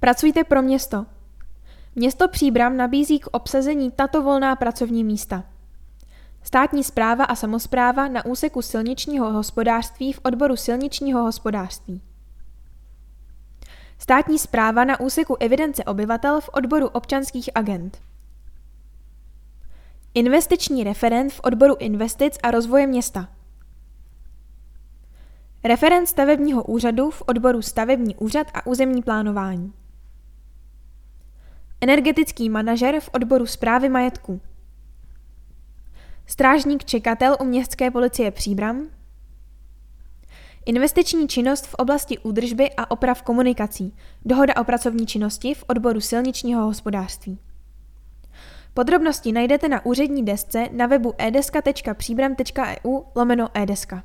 Pracujte pro město. Město Příbram nabízí k obsazení tato volná pracovní místa. Státní zpráva a samozpráva na úseku silničního hospodářství v odboru silničního hospodářství. Státní zpráva na úseku evidence obyvatel v odboru občanských agent. Investiční referent v odboru investic a rozvoje města. Referent stavebního úřadu v odboru stavební úřad a územní plánování. Energetický manažer v odboru zprávy majetku. Strážník čekatel u městské policie Příbram. Investiční činnost v oblasti údržby a oprav komunikací. Dohoda o pracovní činnosti v odboru silničního hospodářství. Podrobnosti najdete na úřední desce na webu edeska.příbram.eu lomeno edeska.